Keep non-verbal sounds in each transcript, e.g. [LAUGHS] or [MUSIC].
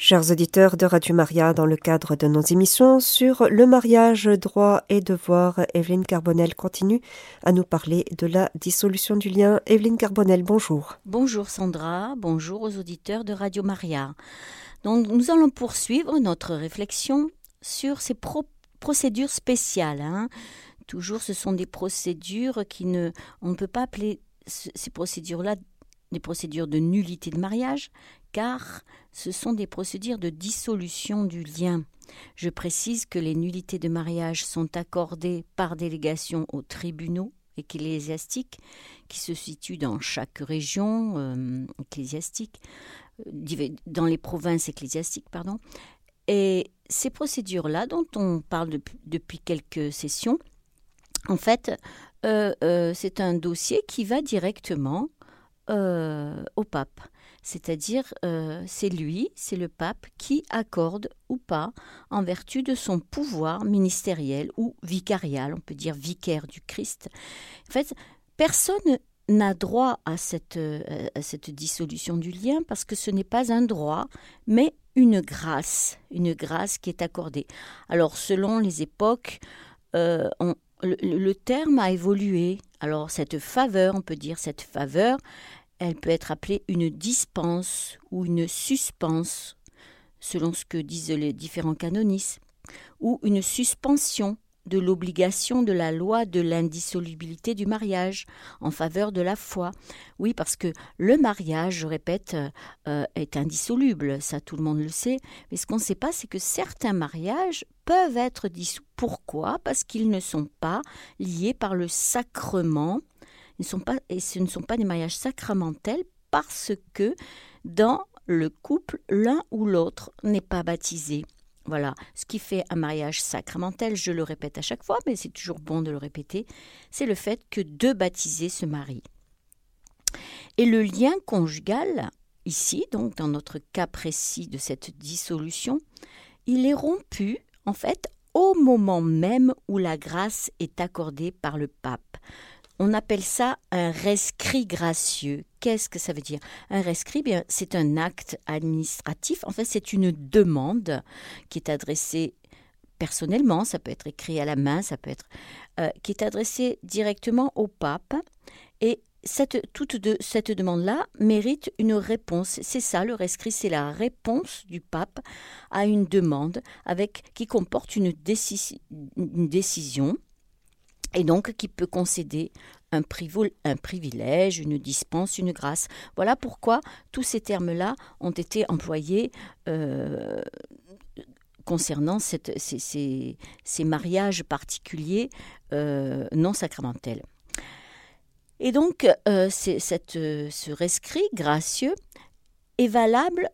Chers auditeurs de Radio Maria, dans le cadre de nos émissions sur le mariage, droit et devoir, Evelyne Carbonel continue à nous parler de la dissolution du lien. Evelyne Carbonel, bonjour. Bonjour Sandra, bonjour aux auditeurs de Radio Maria. Donc nous allons poursuivre notre réflexion sur ces procédures spéciales. Hein. Toujours, ce sont des procédures qui ne, on ne peut pas appeler ces procédures-là des procédures de nullité de mariage, car ce sont des procédures de dissolution du lien. Je précise que les nullités de mariage sont accordées par délégation aux tribunaux ecclésiastiques qui se situent dans chaque région euh, ecclésiastique, euh, dans les provinces ecclésiastiques, pardon. Et ces procédures-là, dont on parle depuis quelques sessions, en fait, euh, c'est un dossier qui va directement au pape. C'est-à-dire, euh, c'est lui, c'est le pape qui accorde ou pas, en vertu de son pouvoir ministériel ou vicarial, on peut dire vicaire du Christ. En fait, personne n'a droit à cette, euh, dissolution du lien parce que ce n'est pas un droit, mais une grâce, une grâce qui est accordée. Alors, selon les époques, euh, le, terme a évolué. Alors, cette faveur, on peut dire cette faveur, elle peut être appelée une dispense ou une suspense, selon ce que disent les différents canonistes, ou une suspension de l'obligation de la loi de l'indissolubilité du mariage en faveur de la foi. Oui, parce que le mariage, je répète, euh, est indissoluble, ça tout le monde le sait, mais ce qu'on ne sait pas, c'est que certains mariages peuvent être dissous. Pourquoi? Parce qu'ils ne sont pas liés par le sacrement et ce ne sont pas des mariages sacramentels parce que dans le couple, l'un ou l'autre n'est pas baptisé. Voilà, ce qui fait un mariage sacramentel, je le répète à chaque fois, mais c'est toujours bon de le répéter, c'est le fait que deux baptisés se marient. Et le lien conjugal, ici, donc dans notre cas précis de cette dissolution, il est rompu, en fait, au moment même où la grâce est accordée par le pape. On appelle ça un rescrit gracieux. Qu'est-ce que ça veut dire? Un rescrit, bien, c'est un acte administratif. En fait, c'est une demande qui est adressée personnellement, ça peut être écrit à la main, ça peut être euh, qui est adressée directement au pape. Et cette, toute cette demande-là mérite une réponse. C'est ça, le rescrit, c'est la réponse du pape à une demande avec qui comporte une décision et donc qui peut concéder un, privilège, une dispense, une grâce. Voilà pourquoi tous ces termes-là ont été employés euh, concernant ces, mariages particuliers euh, non sacramentels. Et donc, euh, ce rescrit gracieux est valable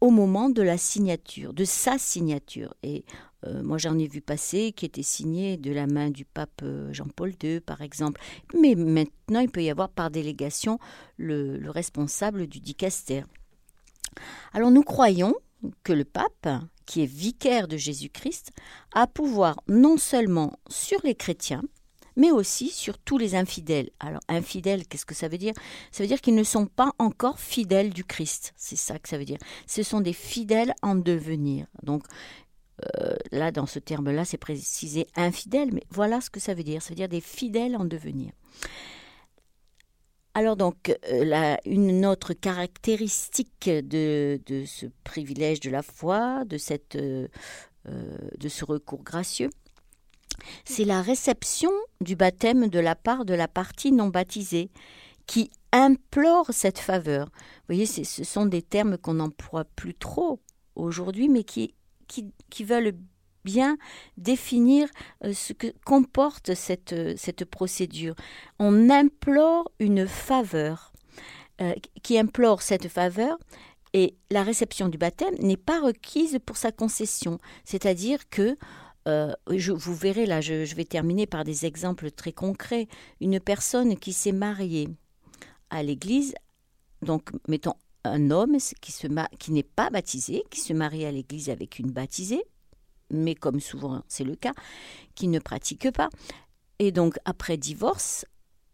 au moment de la signature, de sa signature. Euh, moi, j'en ai vu passer qui était signé de la main du pape euh, Jean-Paul II, par exemple. Mais maintenant, il peut y avoir par délégation le, le responsable du dicaster. Alors, nous croyons que le pape, qui est vicaire de Jésus-Christ, a pouvoir non seulement sur les chrétiens, mais aussi sur tous les infidèles. Alors, infidèles, qu'est-ce que ça veut dire? Ça veut dire qu'ils ne sont pas encore fidèles du Christ. C'est ça que ça veut dire. Ce sont des fidèles en devenir. Donc, euh, là, dans ce terme-là, c'est précisé infidèle, mais voilà ce que ça veut dire. Ça veut dire des fidèles en devenir. Alors donc, euh, une autre caractéristique de, ce privilège de la foi, de, cette, euh, de ce recours gracieux, c'est la réception du baptême de la part de la partie non baptisée, qui implore cette faveur. Vous voyez, ce sont des termes qu'on n'emploie plus trop aujourd'hui, mais qui qui, veulent bien définir euh, ce que comporte cette, euh, cette procédure. On implore une faveur. Euh, qui implore cette faveur et la réception du baptême n'est pas requise pour sa concession. C'est-à-dire que je, vous verrez là, je, vais terminer par des exemples très concrets. Une personne qui s'est mariée à l'église, donc mettons un homme qui, n'est pas baptisé, qui se marie à l'église avec une baptisée, mais comme souvent c'est le cas, qui ne pratique pas. Et donc après divorce,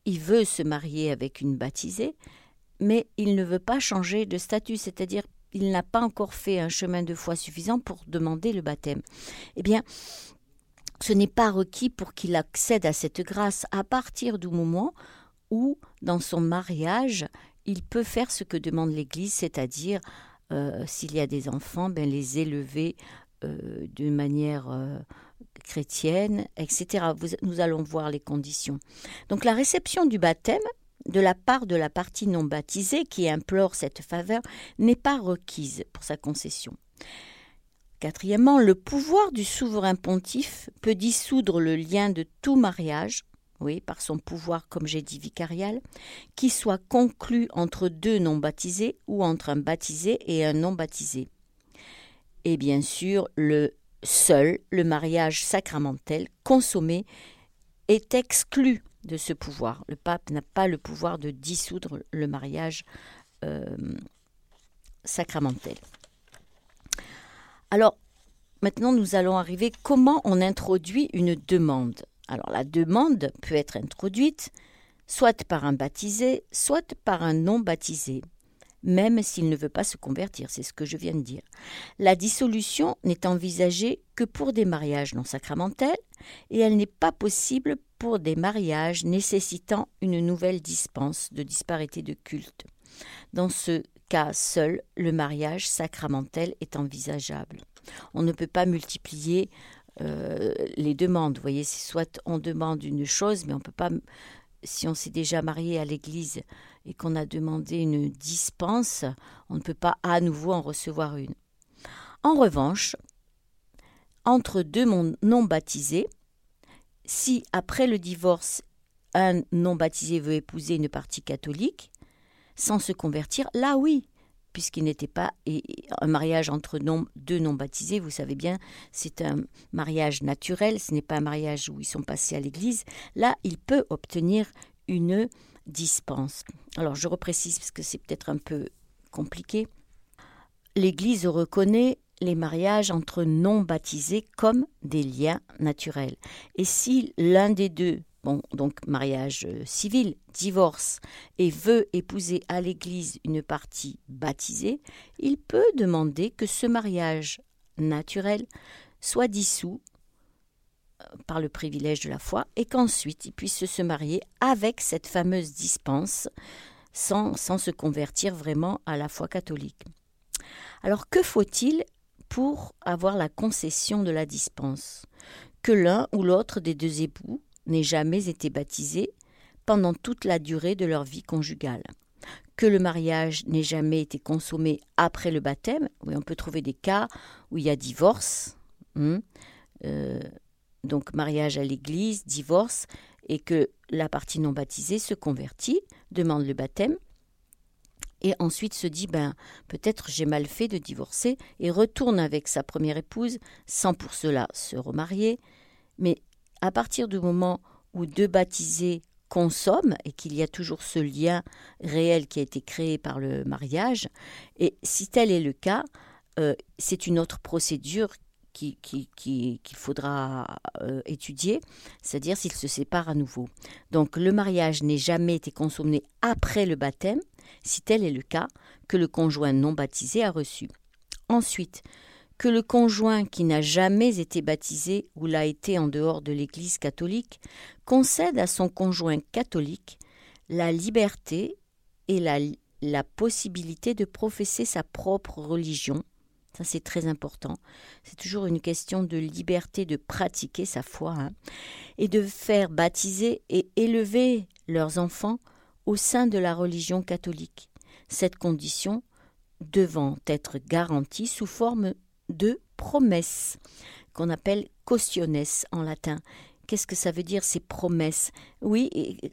il veut se marier avec une baptisée, mais il ne veut pas changer de statut, c'est-à-dire il n'a pas encore fait un chemin de foi suffisant pour demander le baptême. Eh bien, ce n'est pas requis pour qu'il accède à cette grâce à partir du moment où, dans son mariage, il peut faire ce que demande l'Église, c'est-à-dire, euh, s'il y a des enfants, ben, les élever euh, de manière euh, chrétienne, etc. nous allons voir les conditions. Donc la réception du baptême de la part de la partie non baptisée qui implore cette faveur n'est pas requise pour sa concession. Quatrièmement, le pouvoir du souverain pontife peut dissoudre le lien de tout mariage, oui, par son pouvoir, comme j'ai dit, vicarial, qui soit conclu entre deux non baptisés ou entre un baptisé et un non baptisé. Et bien sûr, le seul, le mariage sacramentel consommé, est exclu de ce pouvoir. Le pape n'a pas le pouvoir de dissoudre le mariage euh, sacramentel. Alors, maintenant, nous allons arriver comment on introduit une demande. Alors, la demande peut être introduite soit par un baptisé, soit par un non baptisé, même s'il ne veut pas se convertir, c'est ce que je viens de dire. La dissolution n'est envisagée que pour des mariages non sacramentels, et elle n'est pas possible pour des mariages nécessitant une nouvelle dispense de disparité de culte. Dans ce cas seul, le mariage sacramentel est envisageable. On ne peut pas multiplier euh, les demandes. Vous voyez, soit on demande une chose, mais on ne peut pas, si on s'est déjà marié à l'église et qu'on a demandé une dispense, on ne peut pas à nouveau en recevoir une. En revanche, entre deux non baptisés, si après le divorce, un non baptisé veut épouser une partie catholique, sans se convertir, là oui, puisqu'il n'était pas un mariage entre deux non baptisés, vous savez bien, c'est un mariage naturel, ce n'est pas un mariage où ils sont passés à l'église. Là, il peut obtenir une dispense. Alors je reprécise parce que c'est peut-être un peu compliqué. L'Église reconnaît les mariages entre non baptisés comme des liens naturels. Et si l'un des deux donc mariage euh, civil, divorce, et veut épouser à l'Église une partie baptisée, il peut demander que ce mariage naturel soit dissous euh, par le privilège de la foi et qu'ensuite il puisse se marier avec cette fameuse dispense sans, sans se convertir vraiment à la foi catholique. Alors que faut-il pour avoir la concession de la dispense? Que l'un ou l'autre des deux époux n'aient jamais été baptisés pendant toute la durée de leur vie conjugale. Que le mariage n'ait jamais été consommé après le baptême, oui, on peut trouver des cas où il y a divorce, hein, euh, donc mariage à l'église, divorce, et que la partie non baptisée se convertit, demande le baptême, et ensuite se dit ben peut-être j'ai mal fait de divorcer et retourne avec sa première épouse sans pour cela se remarier mais à partir du moment où deux baptisés consomment et qu'il y a toujours ce lien réel qui a été créé par le mariage, et si tel est le cas, euh, c'est une autre procédure qu'il qui, qui, faudra euh, étudier, c'est-à-dire s'ils se séparent à nouveau. Donc le mariage n'est jamais été consommé après le baptême, si tel est le cas, que le conjoint non baptisé a reçu. Ensuite, que le conjoint qui n'a jamais été baptisé ou l'a été en dehors de l'Église catholique concède à son conjoint catholique la liberté et la, possibilité de professer sa propre religion. Ça, c'est très important. C'est toujours une question de liberté de pratiquer sa foi hein, et de faire baptiser et élever leurs enfants au sein de la religion catholique. Cette condition devant être garantie sous forme de promesses, qu'on appelle cautiones en latin. Qu'est-ce que ça veut dire ces promesses? Oui,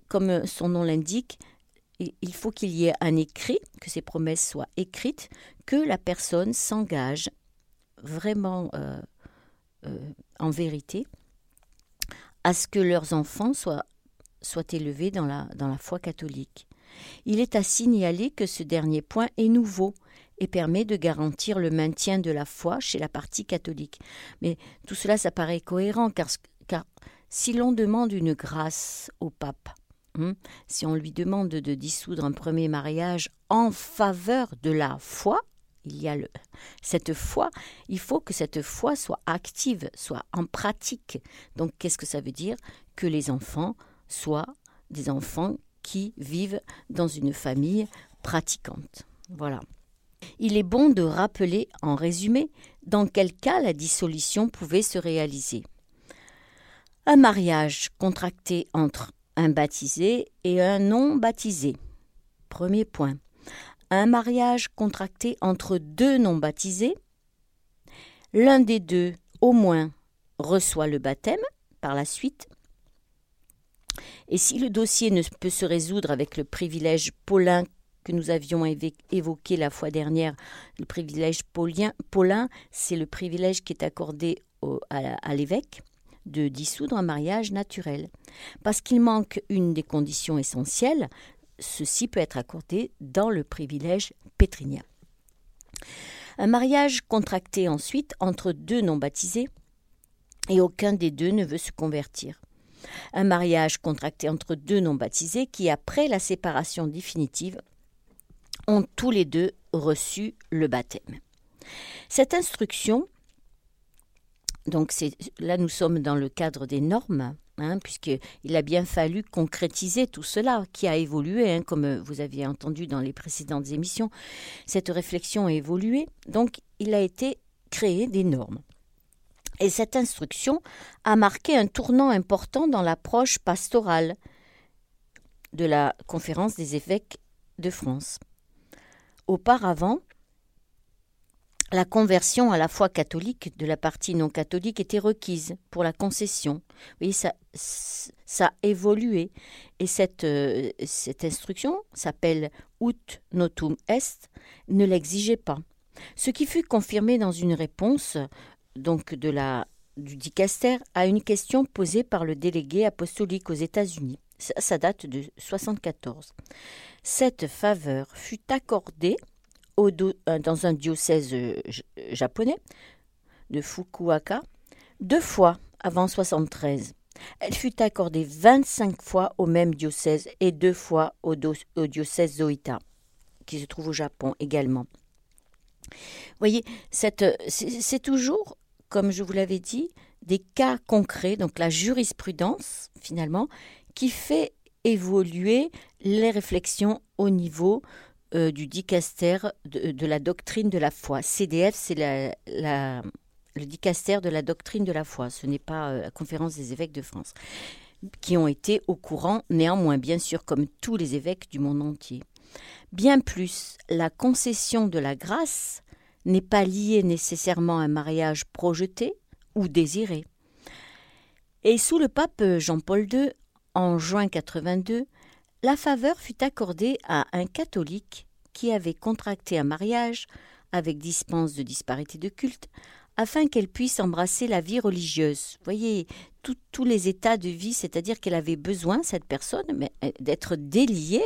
comme son nom l'indique, il faut qu'il y ait un écrit, que ces promesses soient écrites, que la personne s'engage vraiment euh, euh, en vérité à ce que leurs enfants soient, soient élevés dans la, dans la foi catholique. Il est à signaler que ce dernier point est nouveau et permet de garantir le maintien de la foi chez la partie catholique. Mais tout cela, ça paraît cohérent, car, si l'on demande une grâce au pape, hein, si on lui demande de dissoudre un premier mariage en faveur de la foi il y a cette foi, il faut que cette foi soit active, soit en pratique. Donc qu'est-ce que ça veut dire? Que les enfants soient des enfants qui vivent dans une famille pratiquante. Voilà. Il est bon de rappeler en résumé dans quel cas la dissolution pouvait se réaliser. Un mariage contracté entre un baptisé et un non baptisé. Premier point un mariage contracté entre deux non baptisés, l'un des deux au moins reçoit le baptême par la suite, et si le dossier ne peut se résoudre avec le privilège paulin que nous avions évoqué la fois dernière, le privilège paulin, c'est le privilège qui est accordé à l'évêque de dissoudre un mariage naturel. Parce qu'il manque une des conditions essentielles, ceci peut être accordé dans le privilège pétrinien. Un mariage contracté ensuite entre deux non baptisés et aucun des deux ne veut se convertir. Un mariage contracté entre deux non baptisés qui, après la séparation définitive, ont tous les deux reçu le baptême. Cette instruction, donc là nous sommes dans le cadre des normes, Hein, puisqu'il a bien fallu concrétiser tout cela qui a évolué, hein, comme vous aviez entendu dans les précédentes émissions. Cette réflexion a évolué, donc il a été créé des normes. Et cette instruction a marqué un tournant important dans l'approche pastorale de la conférence des évêques de France. Auparavant, la conversion à la foi catholique de la partie non catholique était requise pour la concession. Ça, a évolué. Et cette, euh, instruction s'appelle ut notum est, ne l'exigeait pas. Ce qui fut confirmé dans une réponse donc du dicaster à une question posée par le délégué apostolique aux États-Unis. Ça, date de 1974. Cette faveur fut accordée euh, dans un diocèse euh, japonais de Fukuoka deux fois avant 73. Elle fut accordée 25 fois au même diocèse et deux fois au, diocèse Zoita, qui se trouve au Japon également. Vous voyez, c'est toujours, comme je vous l'avais dit, des cas concrets, donc la jurisprudence, finalement, qui fait évoluer les réflexions au niveau euh, du dicaster de, la doctrine de la foi. CDF, c'est le dicaster de la doctrine de la foi. Ce n'est pas euh, la conférence des évêques de France, qui ont été au courant, néanmoins, bien sûr, comme tous les évêques du monde entier. Bien plus, la concession de la grâce n'est pas liée nécessairement à un mariage projeté ou désiré. Et sous le pape Jean-Paul II, en juin 82, la faveur fut accordée à un catholique qui avait contracté un mariage avec dispense de disparité de culte afin qu'elle puisse embrasser la vie religieuse. Vous voyez, tous les états de vie, c'est-à-dire qu'elle avait besoin, cette personne, euh, d'être déliée,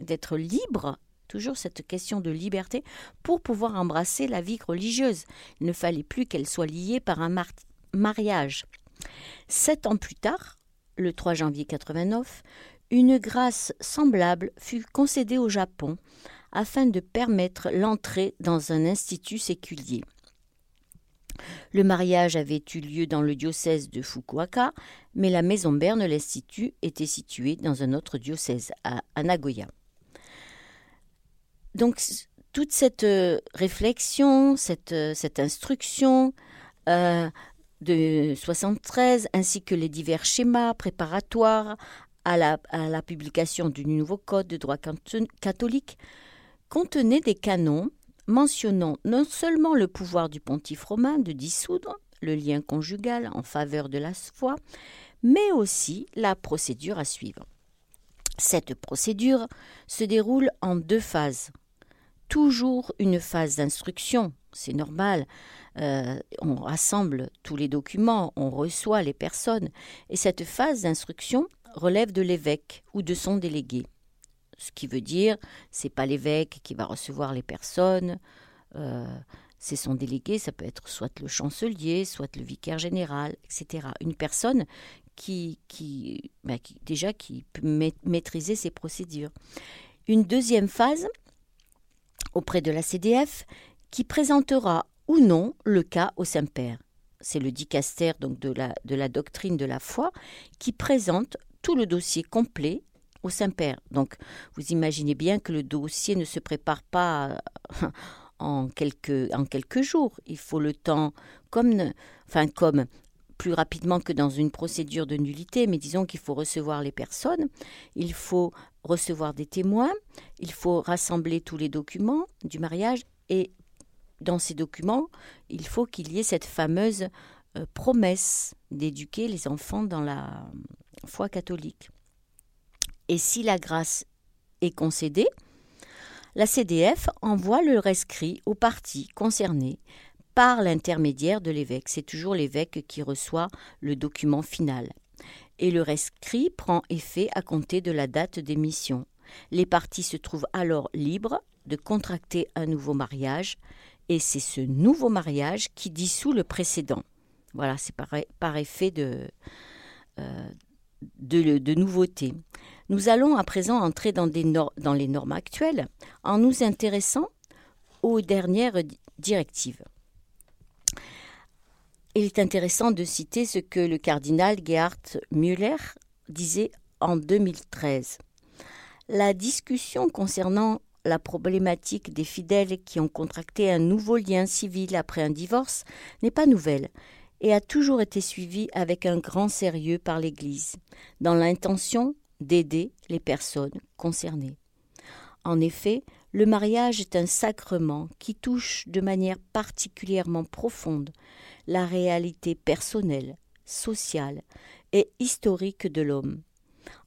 d'être libre, toujours cette question de liberté, pour pouvoir embrasser la vie religieuse. Il ne fallait plus qu'elle soit liée par un mariage. Sept ans plus tard, le 3 janvier 89, une grâce semblable fut concédée au Japon afin de permettre l'entrée dans un institut séculier. Le mariage avait eu lieu dans le diocèse de Fukuoka, mais la maison de l'institut était située dans un autre diocèse, à, Nagoya. Donc, toute cette euh, réflexion, cette, euh, instruction euh, de 73, ainsi que les divers schémas préparatoires à la, publication du nouveau code de droit catholique, contenait des canons mentionnant non seulement le pouvoir du pontife romain de dissoudre le lien conjugal en faveur de la foi, mais aussi la procédure à suivre. Cette procédure se déroule en deux phases. Toujours une phase d'instruction, c'est normal, euh, on rassemble tous les documents, on reçoit les personnes, et cette phase d'instruction relève de l'évêque ou de son délégué. Ce qui veut dire, c'est pas l'évêque qui va recevoir les personnes, euh, c'est son délégué, ça peut être soit le chancelier, soit le vicaire général, etc. Une personne bah, qui déjà qui peut maîtriser ces procédures. Une deuxième phase auprès de la CDF qui présentera ou non le cas au Saint-Père. C'est le dicaster donc de la, de la doctrine de la foi qui présente tout le dossier complet au Saint-Père. Donc vous imaginez bien que le dossier ne se prépare pas [LAUGHS] en quelques, en quelques jours. Il faut le temps, comme, enfin, comme plus rapidement que dans une procédure de nullité, mais disons qu'il faut recevoir les personnes, il faut recevoir des témoins, il faut rassembler tous les documents du mariage et dans ces documents, il faut qu'il y ait cette fameuse euh, promesse d'éduquer les enfants dans la foi catholique. Et si la grâce est concédée, la CDF envoie le rescrit aux parties concernées par l'intermédiaire de l'évêque. C'est toujours l'évêque qui reçoit le document final. Et le rescrit prend effet à compter de la date d'émission. Les parties se trouvent alors libres de contracter un nouveau mariage, et c'est ce nouveau mariage qui dissout le précédent. Voilà, c'est par, effet de, euh, de, nouveauté. Nous allons à présent entrer dans les normes actuelles en nous intéressant aux dernières directives. Il est intéressant de citer ce que le cardinal Gerhard Müller disait en 2013. La discussion concernant la problématique des fidèles qui ont contracté un nouveau lien civil après un divorce n'est pas nouvelle et a toujours été suivie avec un grand sérieux par l'Église, dans l'intention d'aider les personnes concernées. En effet, le mariage est un sacrement qui touche de manière particulièrement profonde la réalité personnelle, sociale et historique de l'homme.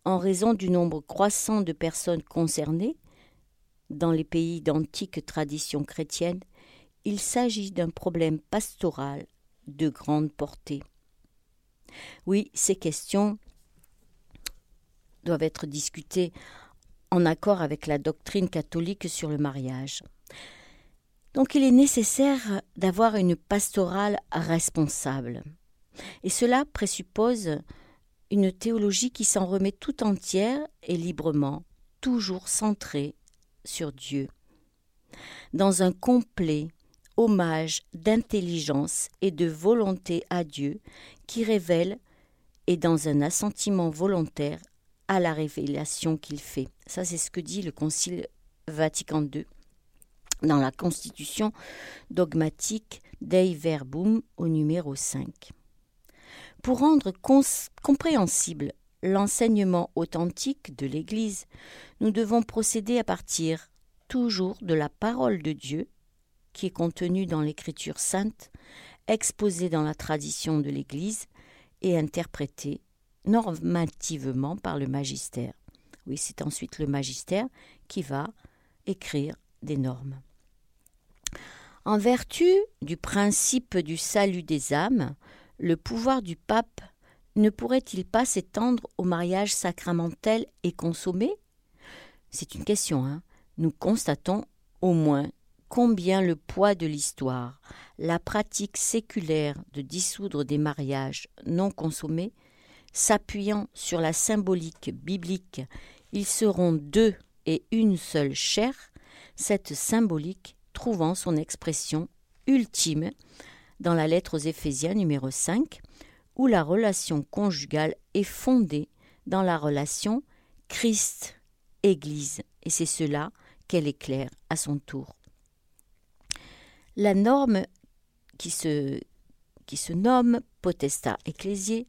En raison du nombre croissant de personnes concernées, dans les pays d'antiques traditions chrétiennes, il s'agit d'un problème pastoral de grande portée. Oui, ces questions doivent être discutées en accord avec la doctrine catholique sur le mariage. Donc il est nécessaire d'avoir une pastorale responsable. Et cela présuppose une théologie qui s'en remet tout entière et librement, toujours centrée sur Dieu. Dans un complet hommage d'intelligence et de volonté à Dieu qui révèle et dans un assentiment volontaire à la révélation qu'il fait. Ça, c'est ce que dit le Concile Vatican II dans la Constitution dogmatique Dei Verbum au numéro 5. Pour rendre compréhensible l'enseignement authentique de l'Église, nous devons procéder à partir toujours de la parole de Dieu, qui est contenue dans l'Écriture sainte, exposée dans la tradition de l'Église et interprétée normativement par le magistère. Oui, c'est ensuite le magistère qui va écrire des normes. En vertu du principe du salut des âmes, le pouvoir du pape ne pourrait-il pas s'étendre au mariage sacramentel et consommé? C'est une question. Hein Nous constatons au moins combien le poids de l'histoire, la pratique séculaire de dissoudre des mariages non consommés s'appuyant sur la symbolique biblique, ils seront deux et une seule chair, cette symbolique trouvant son expression ultime dans la lettre aux Éphésiens numéro 5, où la relation conjugale est fondée dans la relation Christ-Église, et c'est cela qu'elle éclaire à son tour. La norme qui se, nomme potestat ecclésié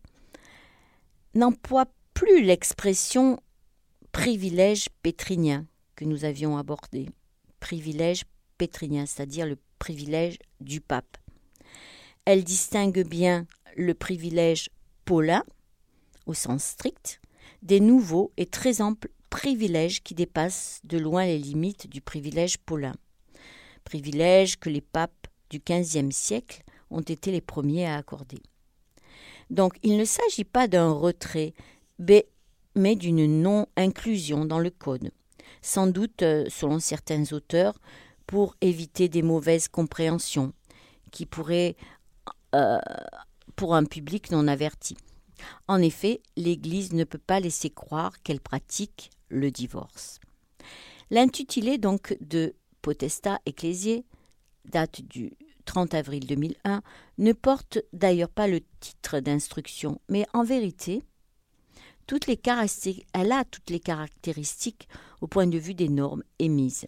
n'emploie plus l'expression privilège pétrinien que nous avions abordé. Privilège pétrinien, c'est-à-dire le privilège du pape. Elle distingue bien le privilège paulin, au sens strict, des nouveaux et très amples privilèges qui dépassent de loin les limites du privilège paulin. Privilèges que les papes du XVe siècle ont été les premiers à accorder. Donc il ne s'agit pas d'un retrait, mais d'une non-inclusion dans le code. Sans doute, euh, selon certains auteurs, pour éviter des mauvaises compréhensions qui pourraient euh, pour un public non averti. En effet, l'Église ne peut pas laisser croire qu'elle pratique le divorce. L'intitulé donc de potestat ecclésié date du 30 avril 2001, ne porte d'ailleurs pas le titre d'instruction, mais en vérité, elle a toutes les caractéristiques au point de vue des normes émises.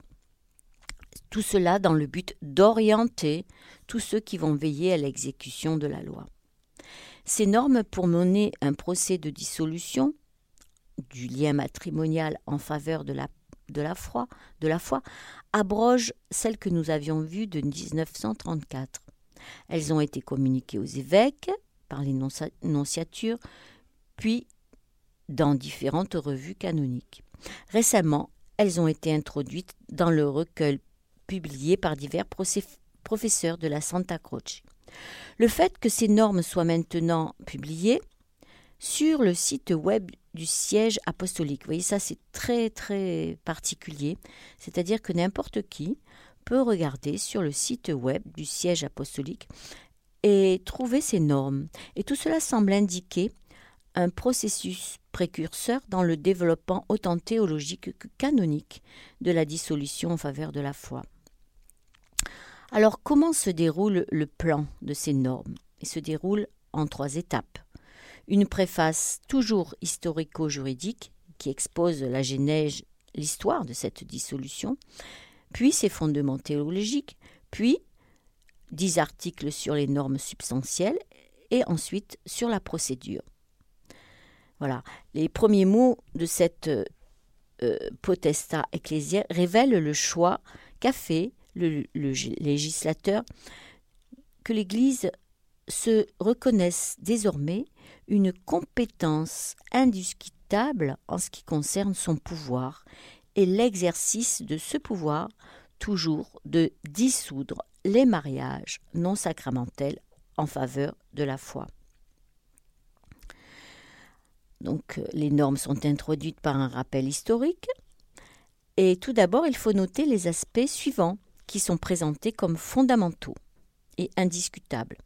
Tout cela dans le but d'orienter tous ceux qui vont veiller à l'exécution de la loi. Ces normes pour mener un procès de dissolution du lien matrimonial en faveur de la, foi, de la foi abrogent celles que nous avions vues de 1934. Elles ont été communiquées aux évêques par les nonciatures, puis dans différentes revues canoniques. Récemment, elles ont été introduites dans le recueil publié par divers professeurs de la Santa Croce. Le fait que ces normes soient maintenant publiées sur le site web du siège apostolique, vous voyez ça c'est très très particulier, c'est-à-dire que n'importe qui peut regarder sur le site web du siège apostolique et trouver ces normes. Et tout cela semble indiquer un processus précurseur dans le développement autant théologique que canonique de la dissolution en faveur de la foi. Alors comment se déroule le plan de ces normes? Il se déroule en trois étapes. Une préface toujours historico-juridique qui expose la genèse, l'histoire de cette dissolution, puis ses fondements théologiques, puis dix articles sur les normes substantielles et ensuite sur la procédure. Voilà. Les premiers mots de cette euh, potesta ecclésiaire révèlent le choix qu'a fait le, législateur que l'Église se reconnaisse désormais une compétence indiscutable en ce qui concerne son pouvoir et l'exercice de ce pouvoir toujours de dissoudre les mariages non sacramentels en faveur de la foi. Donc les normes sont introduites par un rappel historique. Et tout d'abord, il faut noter les aspects suivants qui sont présentés comme fondamentaux et indiscutables.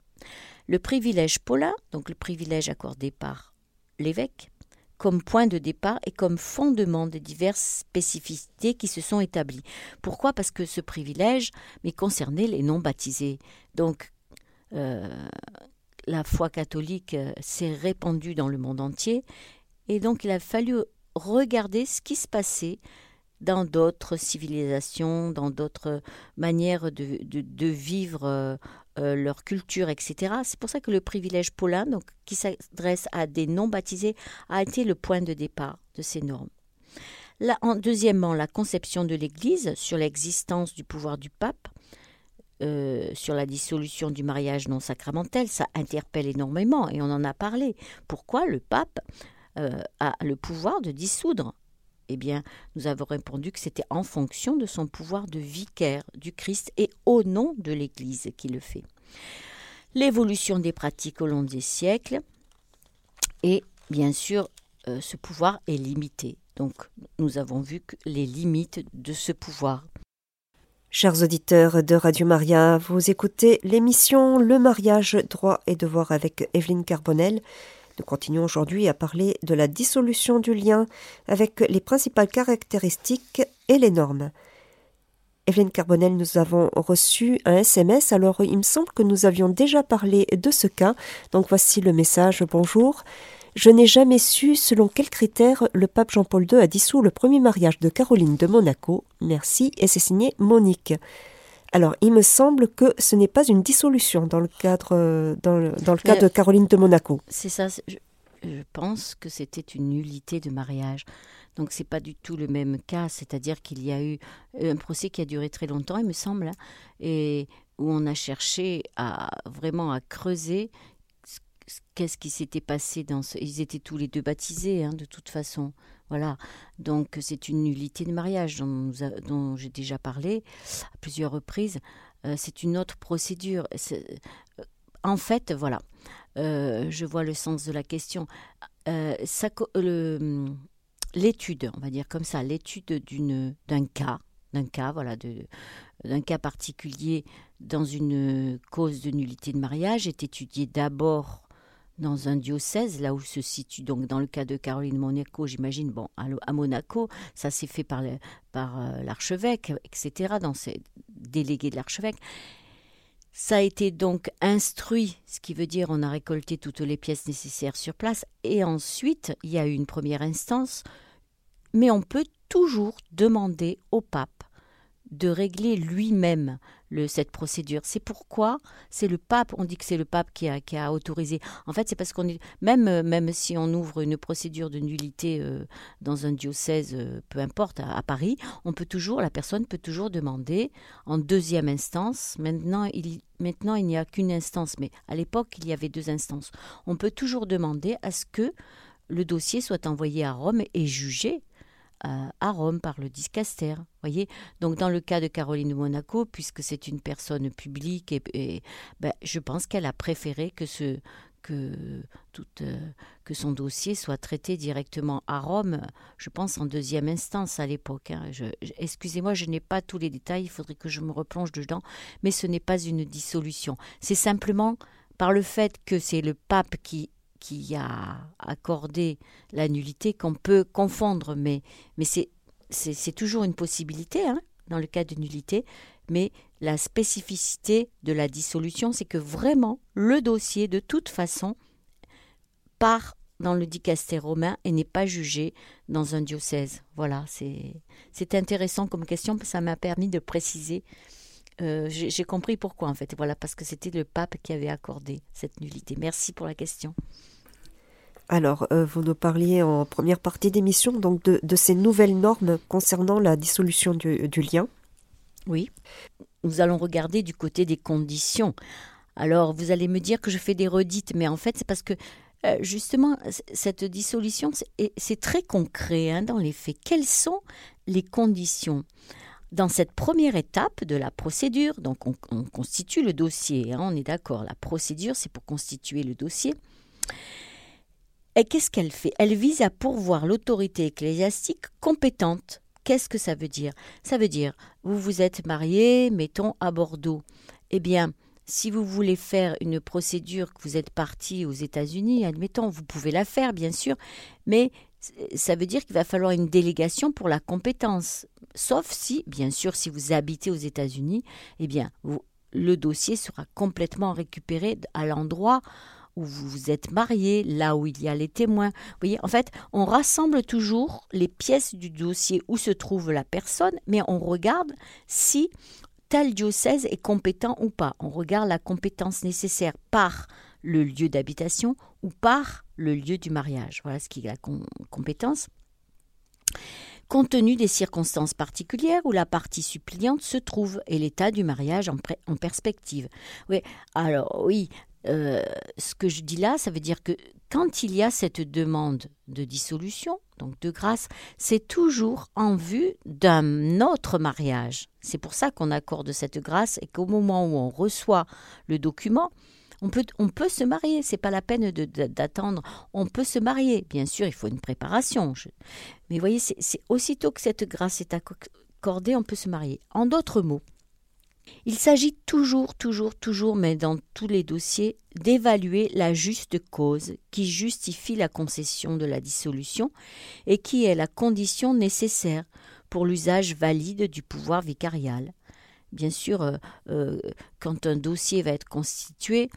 Le privilège paulin, donc le privilège accordé par l'évêque, comme point de départ et comme fondement des diverses spécificités qui se sont établies. Pourquoi? Parce que ce privilège mais concernait les non baptisés. Donc euh, la foi catholique euh, s'est répandue dans le monde entier et donc il a fallu regarder ce qui se passait dans d'autres civilisations, dans d'autres manières de, de, vivre euh, euh, leur culture, etc. C'est pour ça que le privilège paulin, donc, qui s'adresse à des non-baptisés, a été le point de départ de ces normes. En, deuxièmement, la conception de l'Église sur l'existence du pouvoir du pape, euh, sur la dissolution du mariage non sacramentel, ça interpelle énormément et on en a parlé. Pourquoi le pape a le pouvoir de dissoudre eh bien, nous avons répondu que c'était en fonction de son pouvoir de vicaire du Christ et au nom de l'Église qui le fait. L'évolution des pratiques au long des siècles et bien sûr euh, ce pouvoir est limité. Donc nous avons vu que les limites de ce pouvoir. Chers auditeurs de Radio Maria, vous écoutez l'émission Le mariage, droit et devoir avec Evelyne Carbonel. Nous continuons aujourd'hui à parler de la dissolution du lien avec les principales caractéristiques et les normes. Evelyne Carbonel, nous avons reçu un SMS, alors il me semble que nous avions déjà parlé de ce cas. Donc voici le message. Bonjour. Je n'ai jamais su selon quels critères le pape Jean-Paul II a dissous le premier mariage de Caroline de Monaco. Merci, et c'est signé Monique. Alors, il me semble que ce n'est pas une dissolution dans le cadre, euh, dans le, dans le cas de Caroline de Monaco. C'est ça. Je, pense que c'était une nullité de mariage. Donc, c'est pas du tout le même cas. C'est-à-dire qu'il y a eu un procès qui a duré très longtemps, il me semble, hein, et où on a cherché à vraiment à creuser qu'est-ce qui s'était passé dans ce... Ils étaient tous les deux baptisés, hein, de toute façon. Voilà. Donc c'est une nullité de mariage dont, j'ai déjà parlé à plusieurs reprises. Euh, c'est une autre procédure. Euh, en fait, voilà. Euh, je vois le sens de la question. l'étude, on va dire comme ça, l'étude d'un cas, d'un cas, voilà, d'un cas particulier dans une cause de nullité de mariage est étudiée d'abord dans un diocèse, là où se situe, donc dans le cas de Caroline Monaco, j'imagine, bon, à, Monaco, ça s'est fait par, par euh, l'archevêque, etc., dans ces délégués de l'archevêque. Ça a été donc instruit, ce qui veut dire on a récolté toutes les pièces nécessaires sur place, et ensuite il y a eu une première instance, mais on peut toujours demander au pape de régler lui-même cette procédure. C'est pourquoi c'est le pape, on dit que c'est le pape qui a, autorisé. En fait, c'est parce qu'on est, même, euh, même si on ouvre une procédure de nullité euh, dans un diocèse, euh, peu importe, à, Paris, on peut toujours, la personne peut toujours demander en deuxième instance. Maintenant, il, maintenant, il n'y a qu'une instance, mais à l'époque, il y avait deux instances. On peut toujours demander à ce que le dossier soit envoyé à Rome et jugé à Rome par le discaster. Voyez Donc dans le cas de Caroline de Monaco, puisque c'est une personne publique, et, ben, je pense qu'elle a préféré que ce que, que son dossier soit traité directement à Rome, je pense en deuxième instance à l'époque. Hein. Excusez-moi, je n'ai pas tous les détails, il faudrait que je me replonge dedans, mais ce n'est pas une dissolution. C'est simplement par le fait que c'est le pape qui qui a accordé la nullité qu'on peut confondre, mais, mais c'est, toujours une possibilité hein, dans le cas de nullité. Mais la spécificité de la dissolution, c'est que vraiment le dossier, de toute façon, part dans le dicaster romain et n'est pas jugé dans un diocèse. Voilà, c'est intéressant comme question, ça m'a permis de préciser. Euh, j'ai compris pourquoi en fait. Voilà, parce que c'était le pape qui avait accordé cette nullité. Merci pour la question. Alors, euh, vous nous parliez en première partie d'émission donc de, ces nouvelles normes concernant la dissolution du, lien. Oui. Nous allons regarder du côté des conditions. Alors, vous allez me dire que je fais des redites, mais en fait, c'est parce que euh, justement, cette dissolution, c'est très concret hein, dans les faits. Quelles sont les conditions? Dans cette première étape de la procédure, donc on, constitue le dossier, hein, on est d'accord, la procédure c'est pour constituer le dossier. Et qu'est-ce qu'elle fait? Elle vise à pourvoir l'autorité ecclésiastique compétente. Qu'est-ce que ça veut dire? Ça veut dire, vous vous êtes marié, mettons, à Bordeaux. Eh bien, si vous voulez faire une procédure, que vous êtes parti aux États-Unis, admettons, vous pouvez la faire, bien sûr, mais ça veut dire qu'il va falloir une délégation pour la compétence. Sauf si, bien sûr, si vous habitez aux États-Unis, eh bien, le dossier sera complètement récupéré à l'endroit où vous vous êtes marié, là où il y a les témoins. Vous voyez, en fait, on rassemble toujours les pièces du dossier où se trouve la personne, mais on regarde si tel diocèse est compétent ou pas. On regarde la compétence nécessaire par le lieu d'habitation ou par le lieu du mariage. Voilà ce qui est la compétence. Compte tenu des circonstances particulières où la partie suppliante se trouve et l'état du mariage en, perspective. Oui, alors oui, euh, ce que je dis là, ça veut dire que quand il y a cette demande de dissolution, donc de grâce, c'est toujours en vue d'un autre mariage. C'est pour ça qu'on accorde cette grâce et qu'au moment où on reçoit le document, on peut, se marier, c'est pas la peine d'attendre. On peut se marier. Bien sûr, il faut une préparation. Mais vous voyez, c'est aussitôt que cette grâce est accordée, on peut se marier. En d'autres mots, il s'agit toujours, toujours, toujours, mais dans tous les dossiers, d'évaluer la juste cause qui justifie la concession de la dissolution et qui est la condition nécessaire pour l'usage valide du pouvoir vicarial. Bien sûr, euh, euh, quand un dossier va être constitué,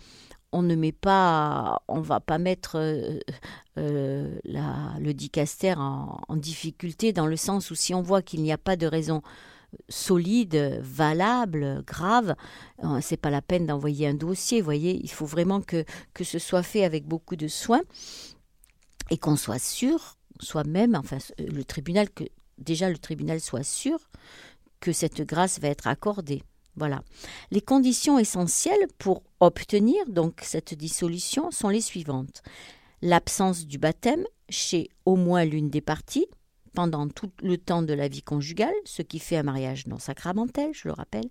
on ne met pas, on va pas mettre euh, le dicaster en, difficulté dans le sens où si on voit qu'il n'y a pas de raison solide, valable, grave, c'est pas la peine d'envoyer un dossier, voyez, il faut vraiment que, que ce soit fait avec beaucoup de soin et qu'on soit sûr, soi-même, enfin le tribunal, que déjà le tribunal soit sûr que cette grâce va être accordée. Voilà. Les conditions essentielles pour obtenir donc cette dissolution sont les suivantes. L'absence du baptême chez au moins l'une des parties, pendant tout le temps de la vie conjugale, ce qui fait un mariage non sacramentel, je le rappelle.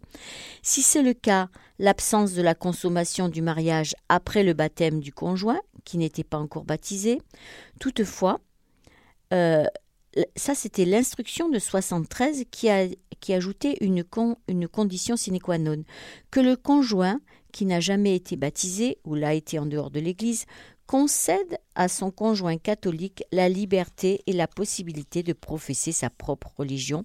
Si c'est le cas, l'absence de la consommation du mariage après le baptême du conjoint, qui n'était pas encore baptisé. Toutefois, euh, ça c'était l'instruction de 73 qui, ajoutait une, une condition sine qua non, que le conjoint qui n'a jamais été baptisé ou l'a été en dehors de l'Église concède à son conjoint catholique la liberté et la possibilité de professer sa propre religion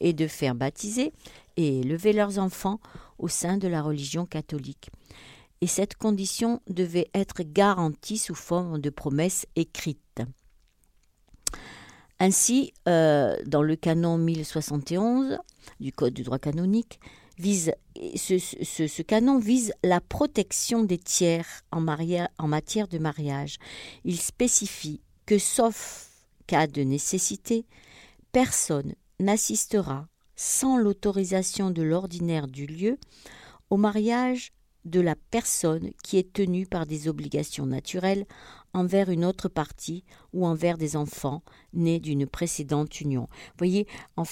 et de faire baptiser et élever leurs enfants au sein de la religion catholique. Et cette condition devait être garantie sous forme de promesses écrites. Ainsi, euh, dans le canon 1071 du Code du droit canonique, vise, ce, canon vise la protection des tiers en matière de mariage. Il spécifie que, sauf cas de nécessité, personne n'assistera sans l'autorisation de l'ordinaire du lieu au mariage de la personne qui est tenue par des obligations naturelles envers une autre partie ou envers des enfants nés d'une précédente union. Vous voyez, en,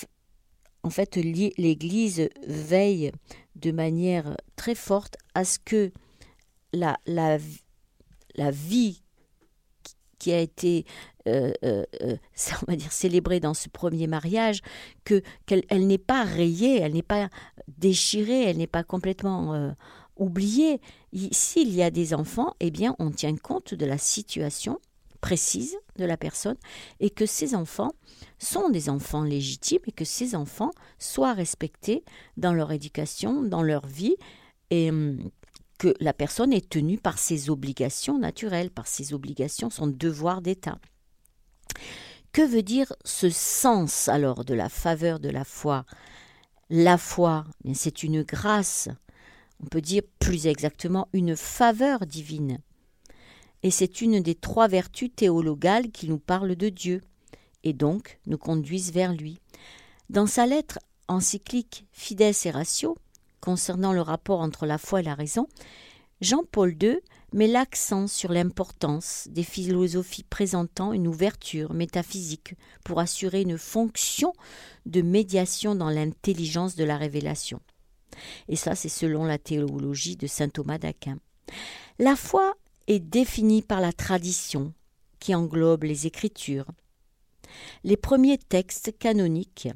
fait, l'Église veille de manière très forte à ce que la, vie qui a été euh, euh, euh, [LAUGHS] on va dire célébrée dans ce premier mariage que qu'elle elle, n'est pas rayée, elle n'est pas déchirée, elle n'est pas complètement oubliée. S'il y a des enfants, eh bien on tient compte de la situation précise de la personne et que ces enfants sont des enfants légitimes et que ces enfants soient respectés dans leur éducation, dans leur vie et hum, que la personne est tenue par ses obligations naturelles, par ses obligations, son devoir d'État. Que veut dire ce sens alors de la faveur de la foi? La foi, c'est une grâce, on peut dire plus exactement une faveur divine et c'est une des trois vertus théologales qui nous parlent de Dieu, et donc nous conduisent vers lui. Dans sa lettre encyclique Fides et Ratio, concernant le rapport entre la foi et la raison, Jean-Paul II met l'accent sur l'importance des philosophies présentant une ouverture métaphysique pour assurer une fonction de médiation dans l'intelligence de la révélation. Et ça, c'est selon la théologie de saint Thomas d'Aquin. La foi est définie par la tradition qui englobe les Écritures. Les premiers textes canoniques,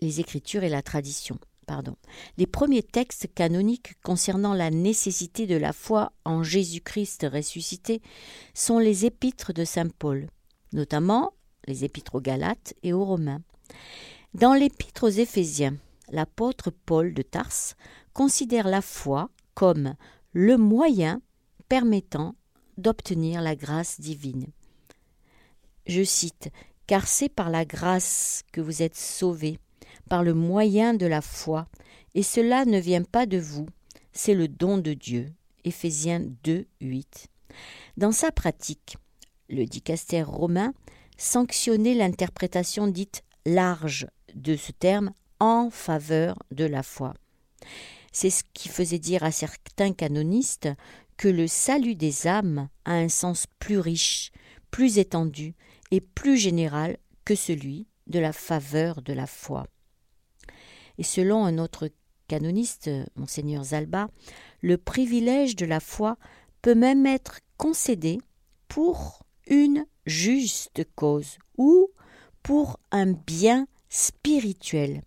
les Écritures et la tradition, pardon, les premiers textes canoniques concernant la nécessité de la foi en Jésus-Christ ressuscité sont les épîtres de Saint Paul, notamment les épîtres aux Galates et aux Romains. Dans l'épître aux Éphésiens, l'apôtre Paul de Tarse considère la foi comme le moyen permettant d'obtenir la grâce divine. Je cite Car c'est par la grâce que vous êtes sauvés, par le moyen de la foi, et cela ne vient pas de vous, c'est le don de Dieu. Éphésiens 2, 8. Dans sa pratique, le dicaster romain sanctionnait l'interprétation dite large de ce terme en faveur de la foi. C'est ce qui faisait dire à certains canonistes que le salut des âmes a un sens plus riche, plus étendu et plus général que celui de la faveur de la foi. Et selon un autre canoniste, monseigneur Zalba, le privilège de la foi peut même être concédé pour une juste cause ou pour un bien spirituel.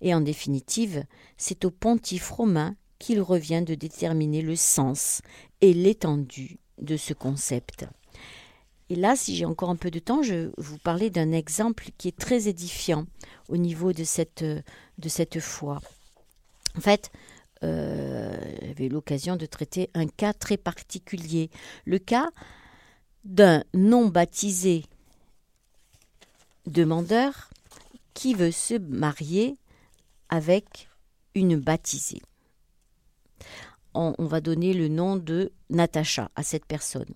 Et en définitive, c'est au pontife romain qu'il revient de déterminer le sens et l'étendue de ce concept. Et là, si j'ai encore un peu de temps, je vais vous parler d'un exemple qui est très édifiant au niveau de cette, foi. En fait, euh, j'avais l'occasion de traiter un cas très particulier, le cas d'un non baptisé demandeur qui veut se marier avec une baptisée on, va donner le nom de Natacha à cette personne.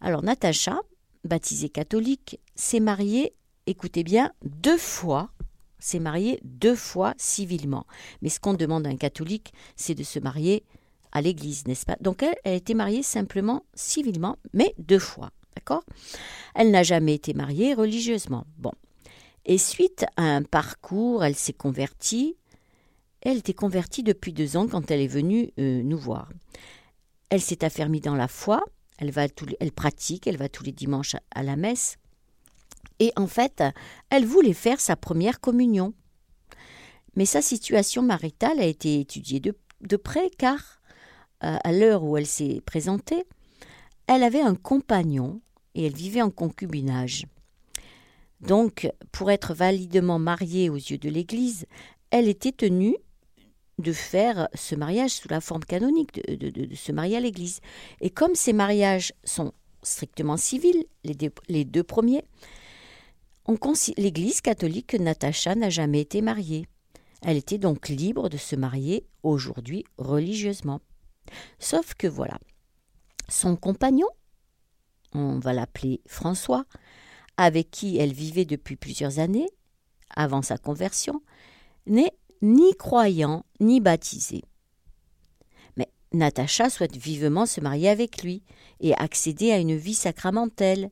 Alors Natacha, baptisée catholique, s'est mariée, écoutez bien, deux fois, s'est mariée deux fois civilement. Mais ce qu'on demande à un catholique, c'est de se marier à l'église, n'est-ce pas? Donc elle, elle a été mariée simplement civilement, mais deux fois, d'accord? Elle n'a jamais été mariée religieusement. Bon. Et suite à un parcours, elle s'est convertie, elle était convertie depuis deux ans quand elle est venue euh, nous voir. Elle s'est affermie dans la foi, elle, pratique, elle va tous les dimanches à, la messe. Et en fait, elle voulait faire sa première communion. Mais sa situation maritale a été étudiée de près car, à l'heure où elle s'est présentée, elle avait un compagnon et elle vivait en concubinage. Donc, pour être validement mariée aux yeux de l'Église, elle était tenue de faire ce mariage sous la forme canonique, de, se marier à l'Église. Et comme ces mariages sont strictement civils, les, deux premiers, l'Église catholique Natacha n'a jamais été mariée. Elle était donc libre de se marier aujourd'hui religieusement. Sauf que voilà, son compagnon, on va l'appeler François, avec qui elle vivait depuis plusieurs années, avant sa conversion, n'est ni croyant ni baptisé. Mais Natacha souhaite vivement se marier avec lui et accéder à une vie sacramentelle.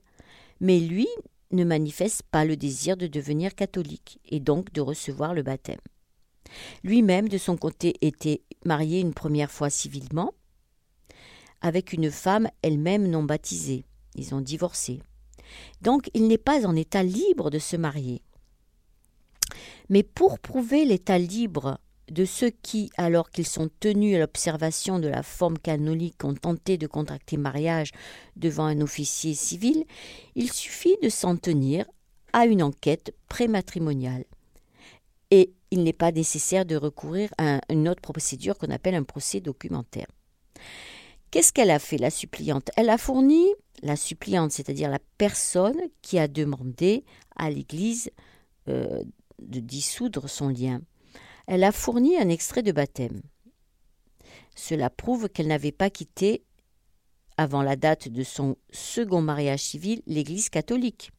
Mais lui ne manifeste pas le désir de devenir catholique et donc de recevoir le baptême. Lui-même, de son côté, était marié une première fois civilement avec une femme elle-même non baptisée. Ils ont divorcé. Donc il n'est pas en état libre de se marier. Mais pour prouver l'état libre de ceux qui, alors qu'ils sont tenus à l'observation de la forme canonique, ont tenté de contracter mariage devant un officier civil, il suffit de s'en tenir à une enquête prématrimoniale. Et il n'est pas nécessaire de recourir à une autre procédure qu'on appelle un procès documentaire. Qu'est-ce qu'elle a fait, la suppliante? Elle a fourni, la suppliante, c'est-à-dire la personne qui a demandé à l'Église euh, de dissoudre son lien. Elle a fourni un extrait de baptême. Cela prouve qu'elle n'avait pas quitté, avant la date de son second mariage civil, l'Église catholique,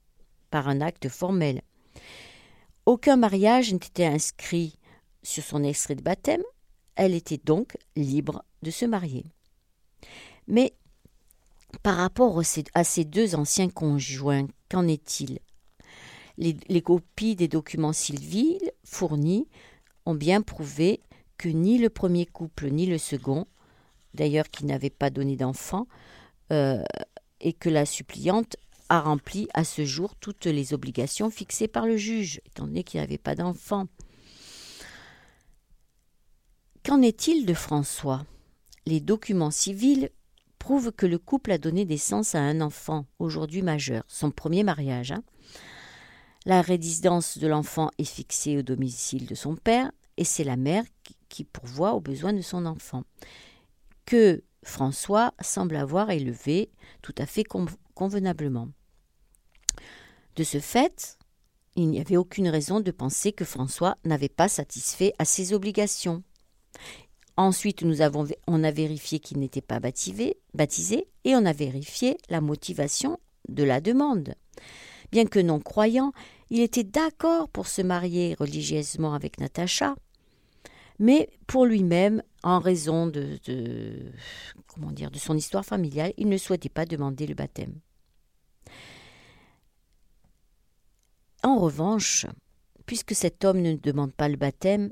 par un acte formel. Aucun mariage n'était inscrit sur son extrait de baptême, elle était donc libre de se marier. Mais par rapport à ces deux anciens conjoints, qu'en est-il? Les, copies des documents civils fournis ont bien prouvé que ni le premier couple ni le second, d'ailleurs qui n'avait pas donné d'enfant, euh, et que la suppliante a rempli à ce jour toutes les obligations fixées par le juge, étant donné qu'il n'avait pas d'enfant. Qu'en est-il de François? Les documents civils prouve que le couple a donné naissance à un enfant, aujourd'hui majeur, son premier mariage. Hein. La résidence de l'enfant est fixée au domicile de son père et c'est la mère qui pourvoit aux besoins de son enfant, que François semble avoir élevé tout à fait convenablement. De ce fait, il n'y avait aucune raison de penser que François n'avait pas satisfait à ses obligations. Ensuite, nous avons, on a vérifié qu'il n'était pas baptisé, et on a vérifié la motivation de la demande. Bien que non croyant, il était d'accord pour se marier religieusement avec Natacha, mais pour lui-même, en raison de, de son histoire familiale, il ne souhaitait pas demander le baptême. En revanche, puisque cet homme ne demande pas le baptême,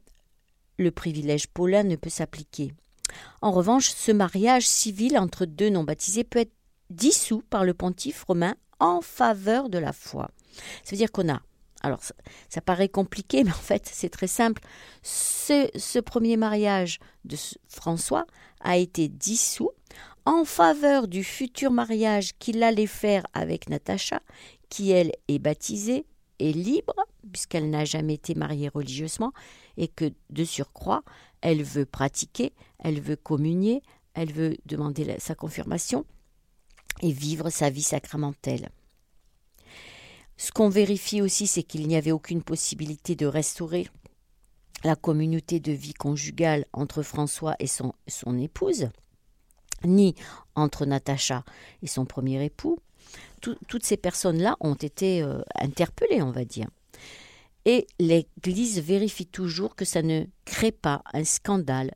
le privilège paulin ne peut s'appliquer. En revanche, ce mariage civil entre deux non baptisés peut être dissous par le pontife romain en faveur de la foi. Ça veut dire qu'on a, alors ça, paraît compliqué, [LAUGHS] mais en fait c'est très simple, ce, ce premier mariage de François a été dissous en faveur du futur mariage qu'il allait faire avec Natacha, qui elle est baptisée est libre, puisqu'elle n'a jamais été mariée religieusement, et que de surcroît, elle veut pratiquer, elle veut communier, elle veut demander sa confirmation et vivre sa vie sacramentelle. Ce qu'on vérifie aussi, c'est qu'il n'y avait aucune possibilité de restaurer la communauté de vie conjugale entre François et son, épouse, ni entre Natacha et son premier époux, toutes ces personnes-là ont été euh, interpellées, on va dire. Et l'Église vérifie toujours que ça ne crée pas un scandale,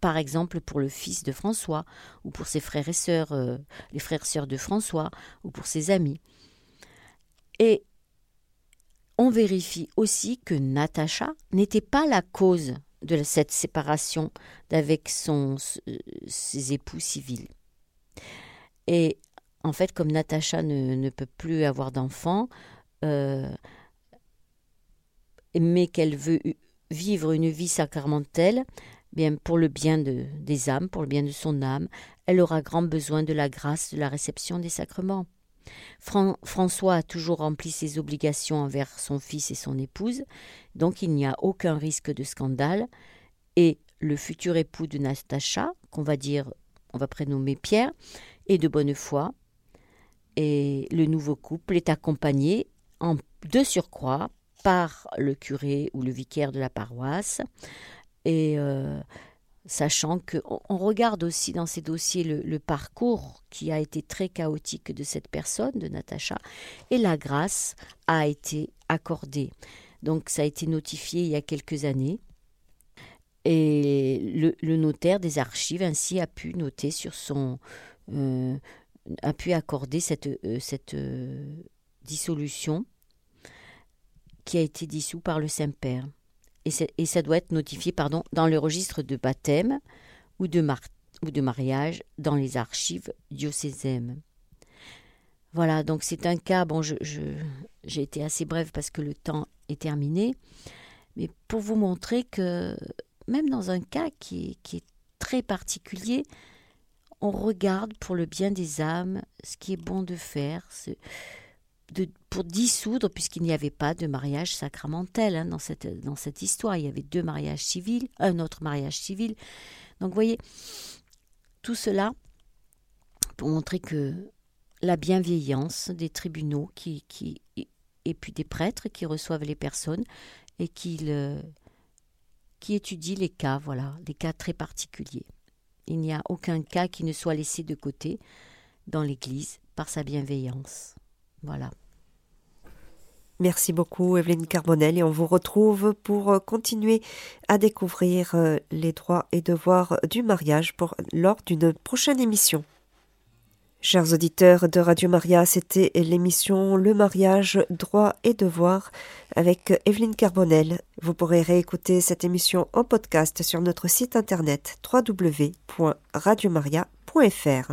par exemple pour le fils de François, ou pour ses frères et sœurs, euh, les frères et sœurs de François, ou pour ses amis. Et on vérifie aussi que Natacha n'était pas la cause de cette séparation d'avec son, euh, ses époux civils. Et en fait, comme Natacha ne, peut plus avoir d'enfants, euh, mais qu'elle veut vivre une vie sacramentelle, bien pour le bien de, des âmes, pour le bien de son âme, elle aura grand besoin de la grâce de la réception des sacrements. François a toujours rempli ses obligations envers son fils et son épouse, donc il n'y a aucun risque de scandale, et le futur époux de Natacha, qu'on va dire, on va prénommer Pierre, est de bonne foi, et le nouveau couple est accompagné en, de surcroît par le curé ou le vicaire de la paroisse, et euh, sachant qu'on regarde aussi dans ces dossiers le, parcours qui a été très chaotique de cette personne, de Natacha, et la grâce a été accordée. Donc ça a été notifié il y a quelques années. Et le, notaire des archives ainsi a pu noter sur son... Euh, a pu accorder cette, euh, dissolution qui a été dissous par le Saint-Père et, ça doit être notifié pardon, dans le registre de baptême ou de, ou de mariage dans les archives diocésaines. Voilà, donc c'est un cas, bon, j'ai été assez bref parce que le temps est terminé, mais pour vous montrer que même dans un cas qui est très particulier, on regarde pour le bien des âmes ce qui est bon de faire, pour dissoudre, puisqu'il n'y avait pas de mariage sacramentel hein, dans, cette, dans cette histoire. Il y avait deux mariages civils, un autre mariage civil. Donc vous voyez, tout cela pour montrer que la bienveillance des tribunaux qui, qui, et puis des prêtres qui reçoivent les personnes et qui, le, qui étudient les cas, voilà, les cas très particuliers. Il n'y a aucun cas qui ne soit laissé de côté dans l'Église par sa bienveillance. Voilà. Merci beaucoup Evelyne Carbonel et on vous retrouve pour euh, continuer à découvrir euh, les droits et devoirs du mariage lors d'une prochaine émission. Chers auditeurs de Radio Maria, c'était l'émission Le mariage, droits et devoirs avec Evelyne Carbonel. Vous pourrez réécouter cette émission en podcast sur notre site internet www.radiomaria.fr.